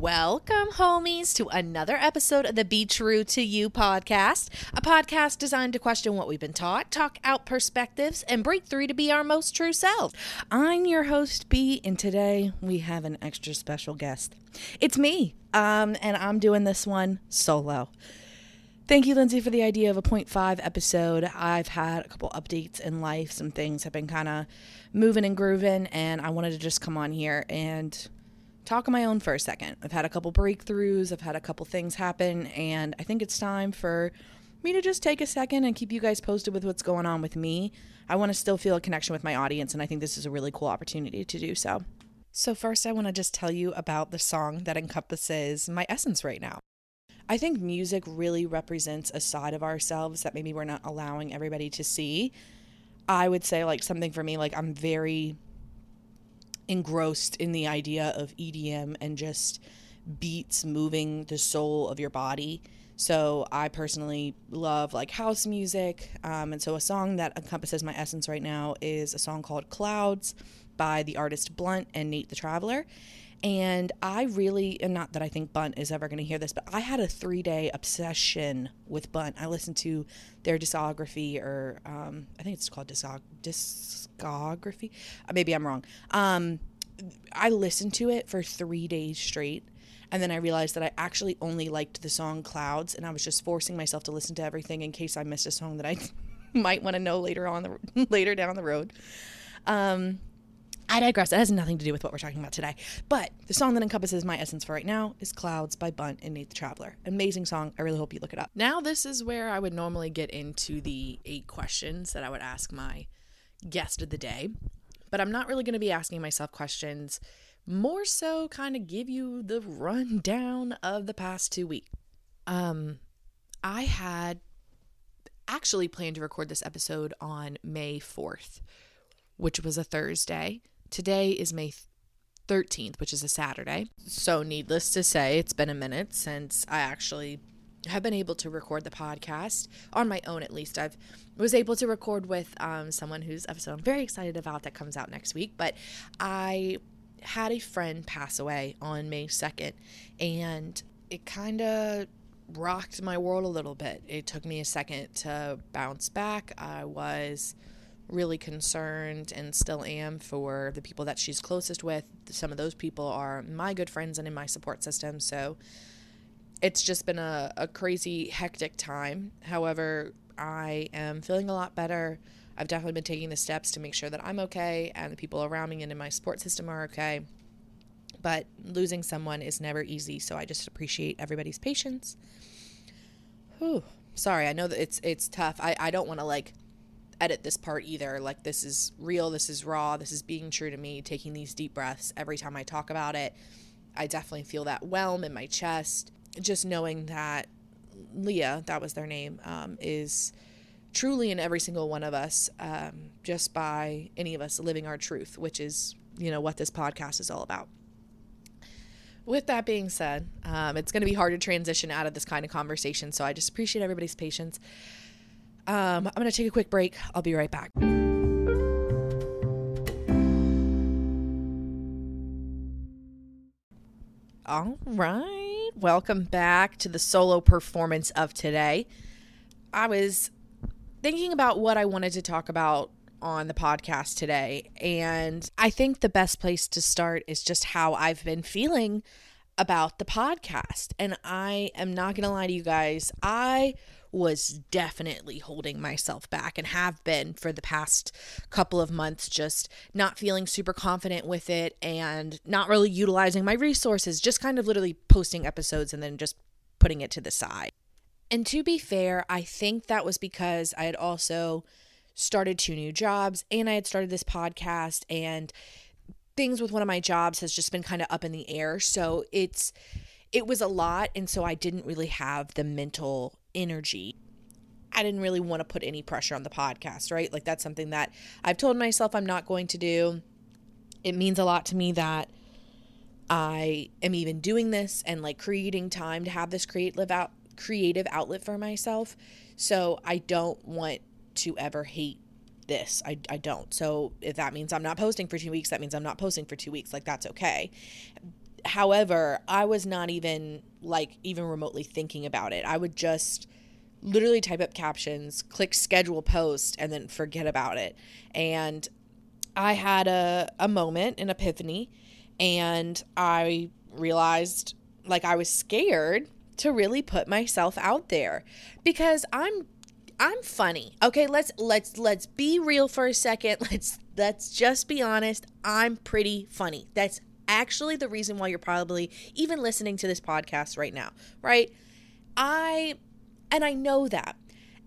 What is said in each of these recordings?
Welcome, homies, to another episode of the Be True to You podcast, a podcast designed to question what we've been taught, talk out perspectives, and break through to be our most true self. I'm your host, B, and today we have an extra special guest. It's me, um, and I'm doing this one solo. Thank you, Lindsay, for the idea of a 0.5 episode. I've had a couple updates in life. Some things have been kind of moving and grooving, and I wanted to just come on here and talk on my own for a second. I've had a couple breakthroughs, I've had a couple things happen, and I think it's time for me to just take a second and keep you guys posted with what's going on with me. I want to still feel a connection with my audience, and I think this is a really cool opportunity to do so. So, first, I want to just tell you about the song that encompasses my essence right now. I think music really represents a side of ourselves that maybe we're not allowing everybody to see. I would say, like, something for me, like, I'm very engrossed in the idea of EDM and just beats moving the soul of your body. So I personally love like house music. Um, and so a song that encompasses my essence right now is a song called Clouds by the artist Bunt and Nate the Traveler. And I really, and not that I think Bunt is ever going to hear this, but I had a three day obsession with Bunt. I listened to their discography, or um, I think it's called discog- discography. Uh, maybe I'm wrong. Um, I listened to it for three days straight. And then I realized that I actually only liked the song Clouds, and I was just forcing myself to listen to everything in case I missed a song that I might want to know later on the later down the road. Um, I digress. It has nothing to do with what we're talking about today. But the song that encompasses my essence for right now is Clouds by Bunt and Nate the Traveler. Amazing song. I really hope you look it up. Now, this is where I would normally get into the eight questions that I would ask my guest of the day. But I'm not really going to be asking myself questions, more so kind of give you the rundown of the past two weeks. Um, I had actually planned to record this episode on May 4th, which was a Thursday. Today is May 13th, which is a Saturday. So, needless to say, it's been a minute since I actually have been able to record the podcast. On my own at least i've was able to record with um, someone whose episode i'm very excited about that comes out next week. But i had a friend pass away on may 2nd and it kind of rocked my world a little bit. It took me a second to bounce back. I was really concerned and still am for the people that she's closest with. Some of those people are my good friends and in my support system. So it's just been a, a crazy, hectic time. However, I am feeling a lot better. I've definitely been taking the steps to make sure that I'm okay and the people around me and in my support system are okay. But losing someone is never easy, so I just appreciate everybody's patience. Whew. Sorry, I know that it's it's tough. I, I don't want to like edit this part either. Like, this is real, this is raw, this is being true to me, taking these deep breaths every time I talk about it. I definitely feel that whelm in my chest. Just knowing that Leah, that was their name, um, is truly in every single one of us um, just by any of us living our truth, which is, you know, what this podcast is all about. With that being said, um, it's going to be hard to transition out of this kind of conversation. So I just appreciate everybody's patience. Um, I'm going to take a quick break. I'll be right back. All right. Welcome back to the solo performance of today. I was thinking about what I wanted to talk about on the podcast today. And I think the best place to start is just how I've been feeling about the podcast. And I am not going to lie to you guys. I was definitely holding myself back and have been for the past couple of months, just not feeling super confident with it and not really utilizing my resources, just kind of literally posting episodes and then just putting it to the side. And to be fair, I think that was because I had also started two new jobs and I had started this podcast and things with one of my jobs has just been kind of up in the air. So it's it was a lot and so I didn't really have the mental energy. I didn't really want to put any pressure on the podcast, right? Like that's something that I've told myself I'm not going to do. It means a lot to me that I am even doing this and like creating time to have this creative out creative outlet for myself. So I don't want to ever hate this. I, I don't. So if that means I'm not posting for two weeks, that means I'm not posting for two weeks. Like that's okay. however, I was not even like even remotely thinking about it. I would just literally type up captions, click schedule post, and then forget about it. And I had a, a moment, an epiphany, and I realized like I was scared to really put myself out there because I'm I'm funny. Okay, let's let's let's be real for a second. Let's let's just be honest. I'm pretty funny. That's actually the reason why you're probably even listening to this podcast right now, right? I and I know that.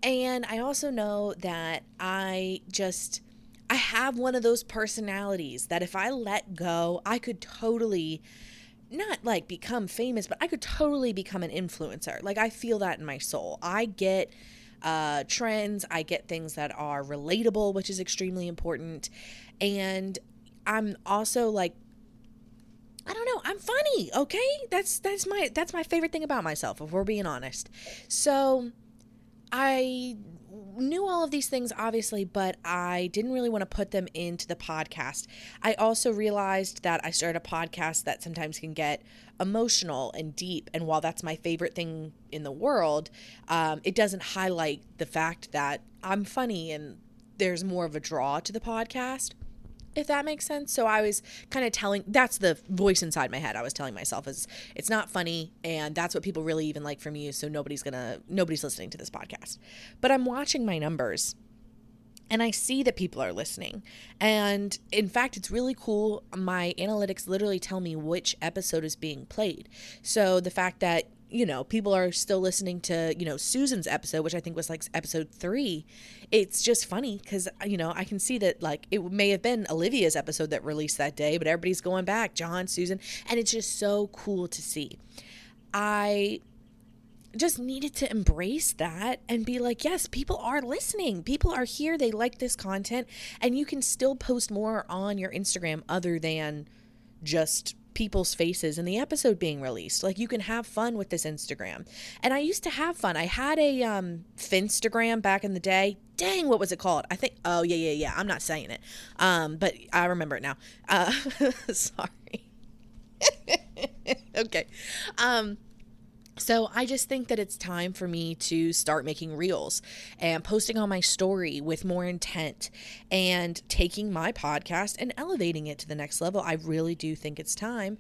And I also know that I just I have one of those personalities that if I let go, I could totally not like become famous, but I could totally become an influencer. Like I feel that in my soul. I get uh, trends, I get things that are relatable, which is extremely important. And I'm also like I don't know, I'm funny, okay? That's that's my that's my favorite thing about myself if we're being honest. So I knew all of these things, obviously, but I didn't really want to put them into the podcast. I also realized that I started a podcast that sometimes can get emotional and deep. And while that's my favorite thing in the world, um, it doesn't highlight the fact that I'm funny and there's more of a draw to the podcast if that makes sense. So I was kind of telling that's the voice inside my head. I was telling myself is it's not funny and that's what people really even like from you, so nobody's going to nobody's listening to this podcast. But I'm watching my numbers and I see that people are listening. And in fact, it's really cool. My analytics literally tell me which episode is being played. So the fact that you know, people are still listening to, you know, Susan's episode, which I think was like episode three. It's just funny because, you know, I can see that like it may have been Olivia's episode that released that day, but everybody's going back, John, Susan, and it's just so cool to see. I just needed to embrace that and be like, yes, people are listening. People are here. They like this content. And you can still post more on your Instagram other than just people's faces in the episode being released. Like you can have fun with this Instagram. And I used to have fun. I had a um Finstagram back in the day. Dang, what was it called? I think oh yeah, yeah, yeah. I'm not saying it. Um, but I remember it now. Uh sorry. okay. Um so I just think that it's time for me to start making reels and posting on my story with more intent and taking my podcast and elevating it to the next level. I really do think it's time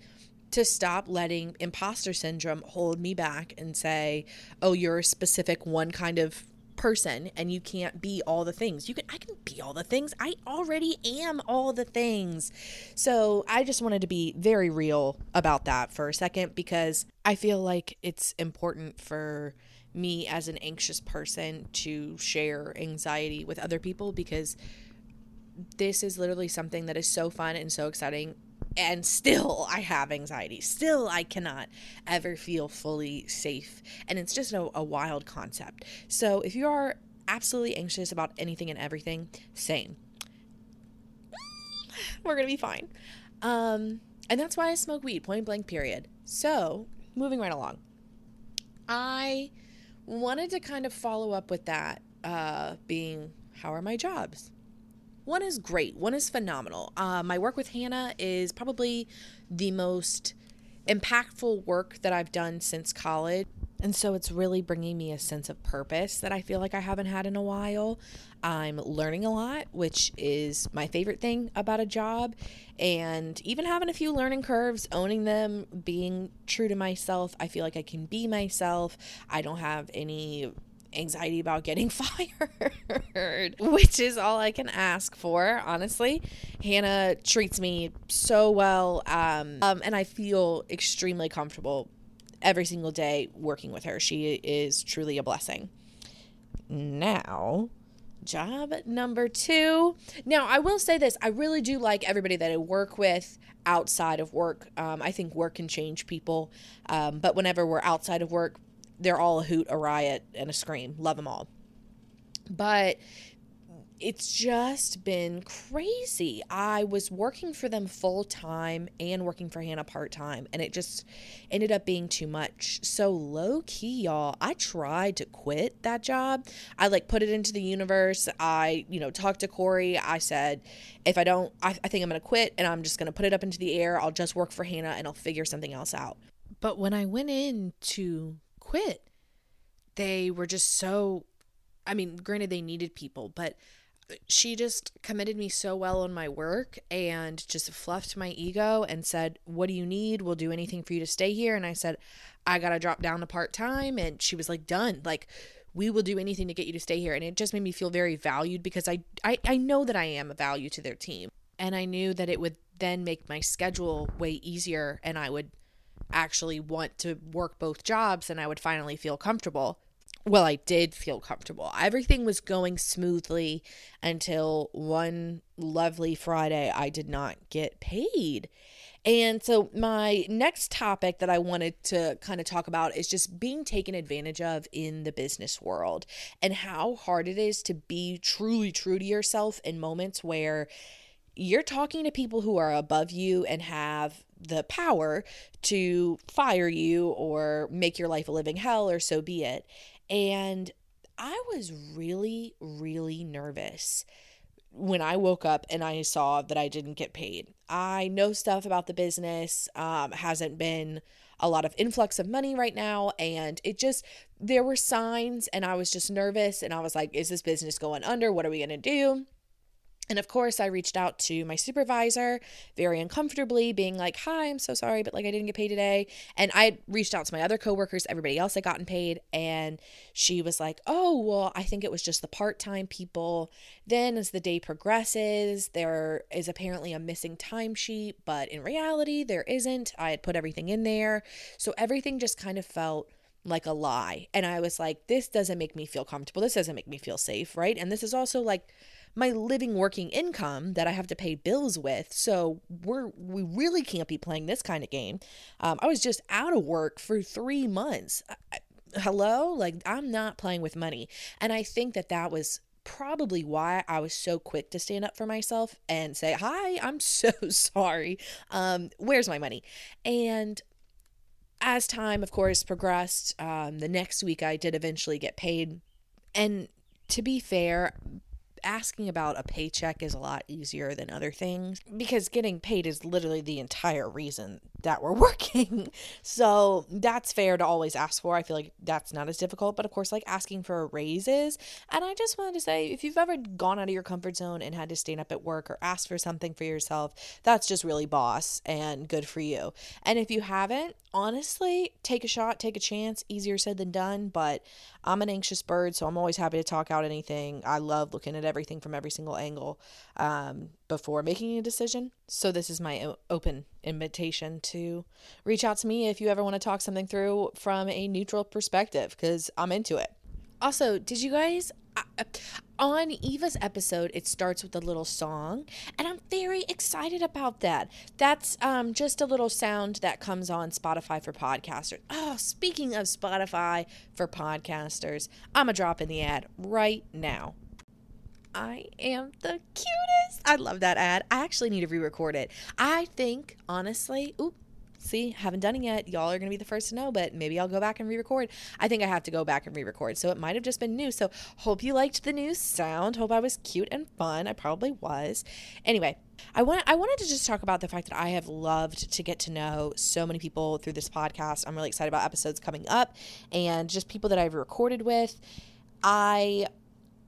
to stop letting imposter syndrome hold me back and say, "Oh, you're a specific one kind of person and you can't be all the things. You can I can be all the things. I already am all the things. So, I just wanted to be very real about that for a second because I feel like it's important for me as an anxious person to share anxiety with other people because this is literally something that is so fun and so exciting and still I have anxiety. Still, I cannot ever feel fully safe. And it's just a, a wild concept. So, if you are absolutely anxious about anything and everything, same. We're going to be fine. Um, and that's why I smoke weed, point blank, period. So, moving right along. I wanted to kind of follow up with that, uh, being how are my jobs? One is great, one is phenomenal. Uh, my work with Hannah is probably the most impactful work that I've done since college. And so it's really bringing me a sense of purpose that I feel like I haven't had in a while. I'm learning a lot, which is my favorite thing about a job. And even having a few learning curves, owning them, being true to myself, I feel like I can be myself. I don't have any anxiety about getting fired, which is all I can ask for, honestly. Hannah treats me so well, um, um, and I feel extremely comfortable every single day working with her. She is truly a blessing. Now, job number two. Now, I will say this I really do like everybody that I work with outside of work. Um, I think work can change people. Um, but whenever we're outside of work, they're all a hoot, a riot, and a scream. Love them all. But it's just been crazy. I was working for them full time and working for Hannah part time, and it just ended up being too much. So, low key, y'all, I tried to quit that job. I like put it into the universe. I, you know, talked to Corey. I said, if I don't, I, I think I'm going to quit and I'm just going to put it up into the air. I'll just work for Hannah and I'll figure something else out. But when I went in to quit, they were just so, I mean, granted, they needed people, but she just commended me so well on my work and just fluffed my ego and said, What do you need? We'll do anything for you to stay here. And I said, I got to drop down to part time. And she was like, Done. Like, we will do anything to get you to stay here. And it just made me feel very valued because I, I, I know that I am a value to their team. And I knew that it would then make my schedule way easier and I would actually want to work both jobs and I would finally feel comfortable well, I did feel comfortable. Everything was going smoothly until one lovely Friday I did not get paid. And so, my next topic that I wanted to kind of talk about is just being taken advantage of in the business world and how hard it is to be truly true to yourself in moments where you're talking to people who are above you and have the power to fire you or make your life a living hell, or so be it. And I was really, really nervous when I woke up and I saw that I didn't get paid. I know stuff about the business, um, hasn't been a lot of influx of money right now. And it just, there were signs, and I was just nervous. And I was like, is this business going under? What are we going to do? And of course, I reached out to my supervisor very uncomfortably, being like, Hi, I'm so sorry, but like I didn't get paid today. And I reached out to my other coworkers, everybody else had gotten paid. And she was like, Oh, well, I think it was just the part time people. Then, as the day progresses, there is apparently a missing timesheet, but in reality, there isn't. I had put everything in there. So everything just kind of felt like a lie. And I was like, This doesn't make me feel comfortable. This doesn't make me feel safe, right? And this is also like, my living working income that I have to pay bills with. So we're we really can't be playing this kind of game. Um, I was just out of work for three months. I, hello, like I'm not playing with money, and I think that that was probably why I was so quick to stand up for myself and say, "Hi, I'm so sorry. Um, where's my money?" And as time, of course, progressed, um, the next week I did eventually get paid. And to be fair, asking about a paycheck is a lot easier than other things because getting paid is literally the entire reason that we're working. so that's fair to always ask for. I feel like that's not as difficult, but of course, like asking for a raise is. And I just wanted to say if you've ever gone out of your comfort zone and had to stand up at work or ask for something for yourself, that's just really boss and good for you. And if you haven't, honestly, take a shot, take a chance. Easier said than done, but I'm an anxious bird, so I'm always happy to talk out anything. I love looking at everything from every single angle um, before making a decision. So, this is my open invitation to reach out to me if you ever want to talk something through from a neutral perspective, because I'm into it. Also, did you guys on Eva's episode, it starts with a little song, and I'm very excited about that. That's um, just a little sound that comes on Spotify for podcasters. Oh, speaking of Spotify for podcasters, I'm a drop in the ad right now. I am the cutest. I love that ad. I actually need to re record it. I think, honestly, oop, see, haven't done it yet. Y'all are going to be the first to know, but maybe I'll go back and re record. I think I have to go back and re record. So it might have just been new. So hope you liked the new sound. Hope I was cute and fun. I probably was. Anyway, I want I wanted to just talk about the fact that I have loved to get to know so many people through this podcast. I'm really excited about episodes coming up and just people that I've recorded with. I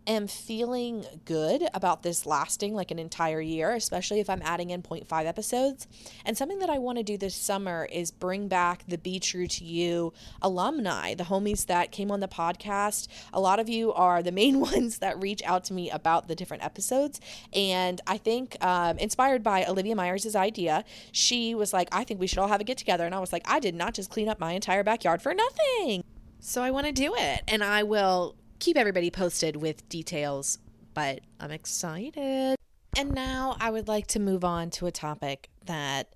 am feeling good about this lasting like an entire year, especially if I'm adding in 0.5 episodes. And something that I want to do this summer is bring back the Be True to You alumni, the homies that came on the podcast. A lot of you are the main ones that reach out to me about the different episodes. And I think, um, inspired by Olivia Myers' idea, she was like, I think we should all have a get together. And I was like, I did not just clean up my entire backyard for nothing. So I want to do it. And I will keep everybody posted with details, but I'm excited. And now I would like to move on to a topic that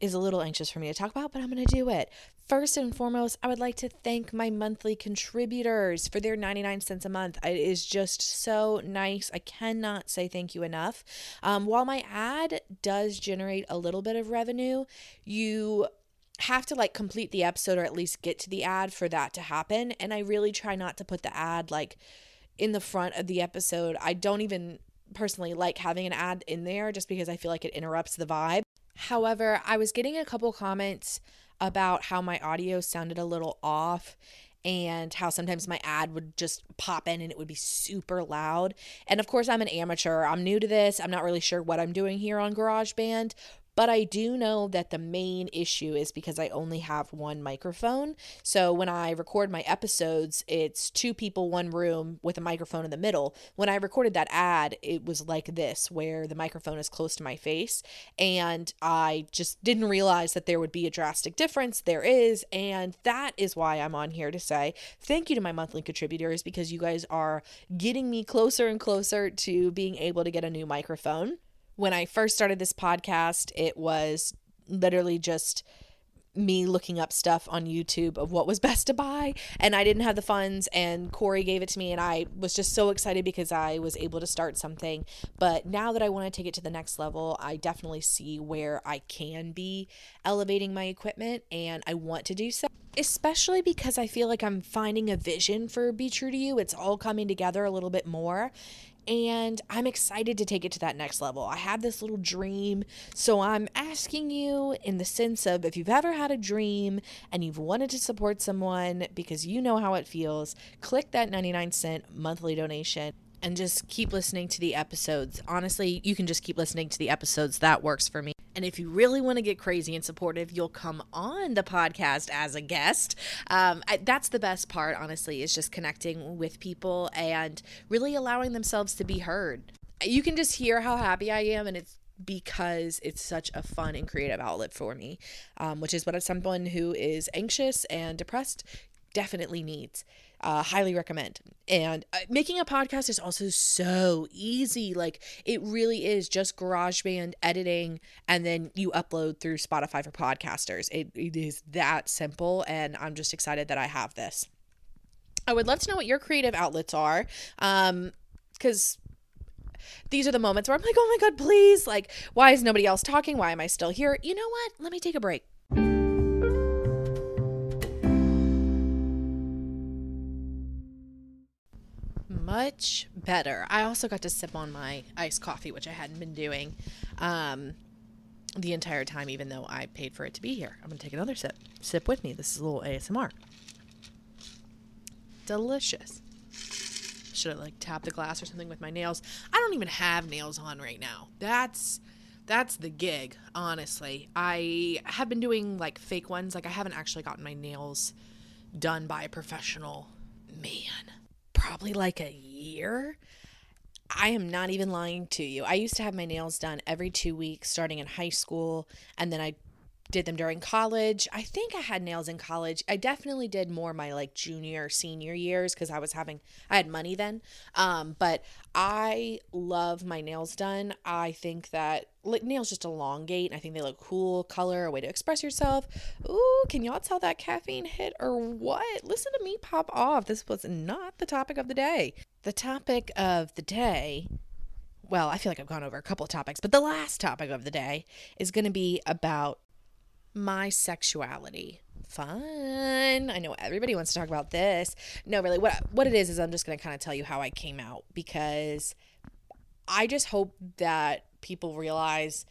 is a little anxious for me to talk about, but I'm going to do it. First and foremost, I would like to thank my monthly contributors for their 99 cents a month. It is just so nice. I cannot say thank you enough. Um, while my ad does generate a little bit of revenue, you have to like complete the episode or at least get to the ad for that to happen. And I really try not to put the ad like in the front of the episode. I don't even personally like having an ad in there just because I feel like it interrupts the vibe. However, I was getting a couple comments about how my audio sounded a little off and how sometimes my ad would just pop in and it would be super loud. And of course, I'm an amateur. I'm new to this. I'm not really sure what I'm doing here on GarageBand, but I do know that the main issue is because I only have one microphone. So when I record my episodes, it's two people, one room with a microphone in the middle. When I recorded that ad, it was like this, where the microphone is close to my face. And I just didn't realize that there would be a drastic difference. There is. And that is why I'm on here to say thank you to my monthly contributors because you guys are getting me closer and closer to being able to get a new microphone when I first started this podcast, it was literally just me looking up stuff on YouTube of what was best to buy, and I didn't have the funds, and Corey gave it to me, and I was just so excited because I was able to start something. But now that I want to take it to the next level, I definitely see where I can be elevating my equipment, and I want to do so. Especially because I feel like I'm finding a vision for Be True to You. It's all coming together a little bit more and I'm excited to take it to that next level. I have this little dream, so I'm asking you in the sense of if you've ever had a dream and you've wanted to support someone because you know how it feels, click that 99 cent monthly donation and just keep listening to the episodes. Honestly, you can just keep listening to the episodes. That works for me. And if you really want to get crazy and supportive, you'll come on the podcast as a guest. Um, I, that's the best part, honestly, is just connecting with people and really allowing themselves to be heard. You can just hear how happy I am, and it's because it's such a fun and creative outlet for me, um, which is what someone who is anxious and depressed definitely needs. Uh, highly recommend. And uh, making a podcast is also so easy. Like it really is just GarageBand editing, and then you upload through Spotify for podcasters. It, it is that simple, and I'm just excited that I have this. I would love to know what your creative outlets are. Um, because these are the moments where I'm like, oh my God, please. Like, why is nobody else talking? Why am I still here? You know what? Let me take a break. Much better. I also got to sip on my iced coffee, which I hadn't been doing um, the entire time, even though I paid for it to be here. I'm going to take another sip. Sip with me. This is a little ASMR. Delicious. Should I like tap the glass or something with my nails? I don't even have nails on right now. That's that's the gig, honestly. I have been doing like fake ones. Like I haven't actually gotten my nails done by a professional man probably like a year. I am not even lying to you. I used to have my nails done every two weeks starting in high school, and then I did them during college. I think I had nails in college. I definitely did more my like junior, senior years because I was having I had money then. Um, but I love my nails done. I think that like, nails just elongate. I think they look cool, color, a way to express yourself. Ooh, can y'all tell that caffeine hit or what? Listen to me pop off. This was not the topic of the day. The topic of the day well, I feel like I've gone over a couple of topics, but the last topic of the day is going to be about my sexuality. Fun. I know everybody wants to talk about this. No, really, what what it is is I'm just going to kind of tell you how I came out because I just hope that people realize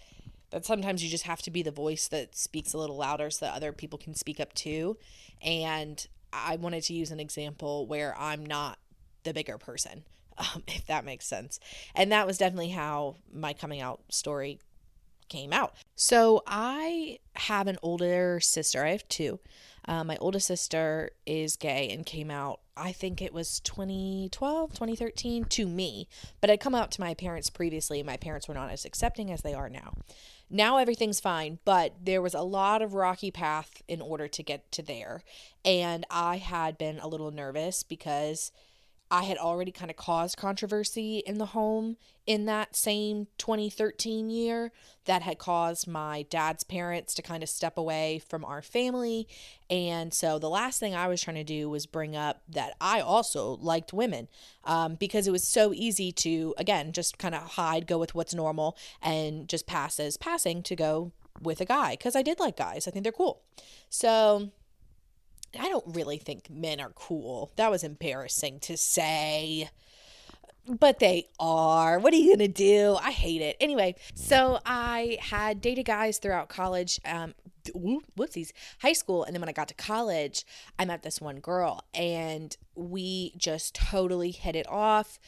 that sometimes you just have to be the voice that speaks a little louder so that other people can speak up too. And I wanted to use an example where I'm not the bigger person, um, if that makes sense. And that was definitely how my coming out story came out. So I have an older sister. I have two. Uh, my oldest sister is gay and came out, I think it was 2012, 2013 to me, but I'd come out to my parents previously. My parents were not as accepting as they are now. Now everything's fine, but there was a lot of rocky path in order to get to there. And I had been a little nervous because I had already kind of caused controversy in the home in that same 2013 year that had caused my dad's parents to kind of step away from our family. And so the last thing I was trying to do was bring up that I also liked women um, because it was so easy to, again, just kind of hide, go with what's normal, and just pass as passing to go with a guy because I did like guys. I think they're cool. So I don't really think men are cool. That was embarrassing to say. But they are. What are you going to do? I hate it. Anyway, so I had dated guys throughout college. Um, whoopsies, high school. And then when I got to college, I met this one girl and we just totally hit it off.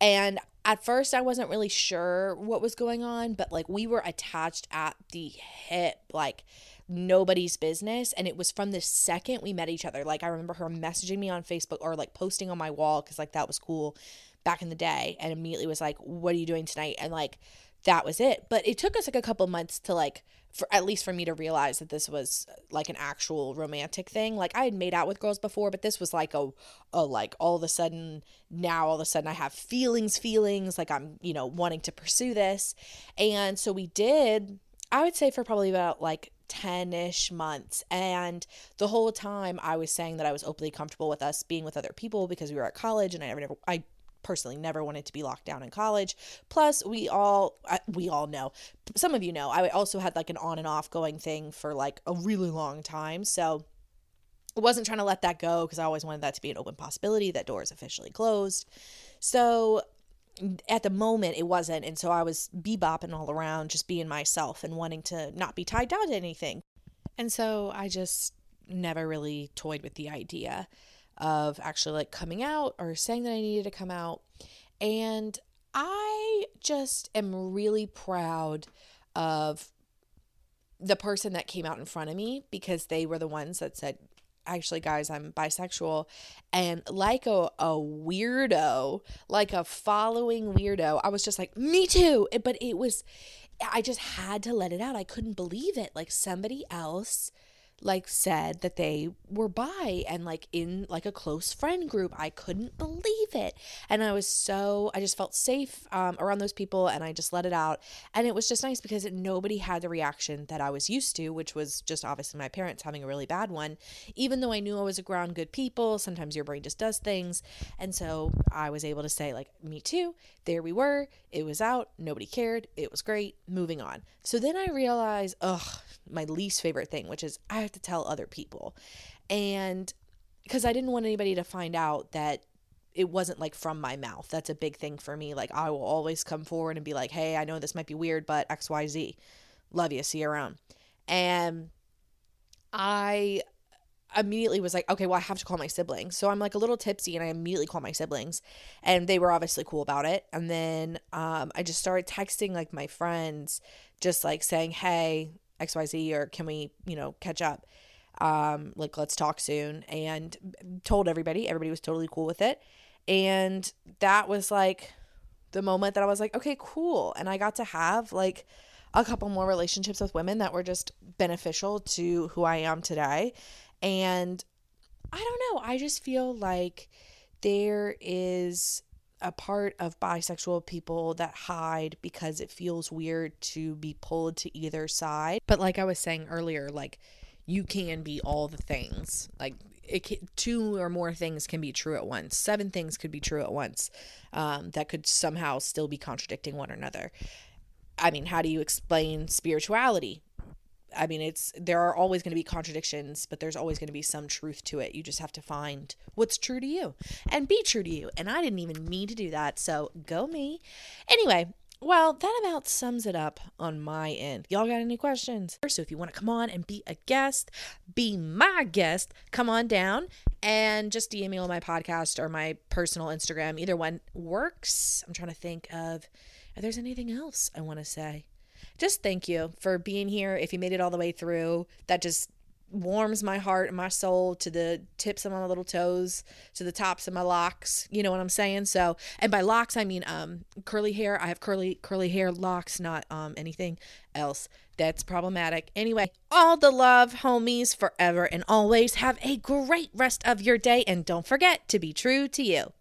And at first, I wasn't really sure what was going on, but like we were attached at the hip. Like, nobody's business. And it was from the second we met each other. Like I remember her messaging me on Facebook or like posting on my wall because like that was cool back in the day and immediately was like, What are you doing tonight? And like that was it. But it took us like a couple months to like for at least for me to realize that this was like an actual romantic thing. Like I had made out with girls before, but this was like a, a like all of a sudden now all of a sudden I have feelings, feelings like I'm, you know, wanting to pursue this. And so we did I would say for probably about like 10-ish months. And the whole time I was saying that I was openly comfortable with us being with other people because we were at college and I never I personally never wanted to be locked down in college. Plus we all we all know some of you know I also had like an on and off going thing for like a really long time. So I wasn't trying to let that go because I always wanted that to be an open possibility that door is officially closed. So at the moment it wasn't and so i was bebopping all around just being myself and wanting to not be tied down to anything. And so i just never really toyed with the idea of actually like coming out or saying that i needed to come out. And i just am really proud of the person that came out in front of me because they were the ones that said actually guys i'm bisexual and like a, a weirdo like a following weirdo i was just like me too. But it was i just had to let it out. I couldn't believe it. Like somebody else like said that they were bi and like in like a close friend group. I couldn't believe it. And I was so I just felt safe um, around those people and I just let it out. And it was just nice because nobody had the reaction that I was used to, which was just obviously my parents having a really bad one. Even though I knew I was around good people, sometimes your brain just does things. And so I was able to say like me too. There we were. It was out. Nobody cared. It was great. Moving on. So then I realized, ugh, my least favorite thing, which is I to tell other people. And because I didn't want anybody to find out that it wasn't like from my mouth. That's a big thing for me. Like I will always come forward and be like, "Hey, I know this might be weird, but XYZ. Love you. See you around." And I immediately was like, okay, well, I have to call my siblings. So I'm like a little tipsy and I immediately call my siblings and they were obviously cool about it. And then um, I just started texting like my friends, just like saying, hey, XYZ or can we, you know, catch up? Um, like let's talk soon and told everybody, everybody was totally cool with it. And that was like the moment that I was like, okay, cool. And I got to have like a couple more relationships with women that were just beneficial to who I am today. And I don't know, I just feel like there is a part of bisexual people that hide because it feels weird to be pulled to either side. But like I was saying earlier, like you can be all the things. Like it can, two or more things can be true at once. Seven things could be true at once. Um, that could somehow still be contradicting one another. I mean, how do you explain spirituality? I mean, it's there are always going to be contradictions, but there's always going to be some truth to it. You just have to find what's true to you and be true to you. And I didn't even mean to do that, so go me. Anyway, well, that about sums it up on my end. Y'all got any questions? So if you want to come on and be a guest, be my guest, come on down and just DM me on my podcast or my personal Instagram. Either one works. I'm trying to think of if there's anything else I want to say just thank you for being here. If you made it all the way through, that just warms my heart and my soul to the tips of my little toes to the tops of my locks. You know what i'm saying? So and by locks i mean um curly hair. I have curly curly hair locks not um anything else that's problematic. Anyway all the love homies forever and always. Have a great rest of your day and don't forget to be true to you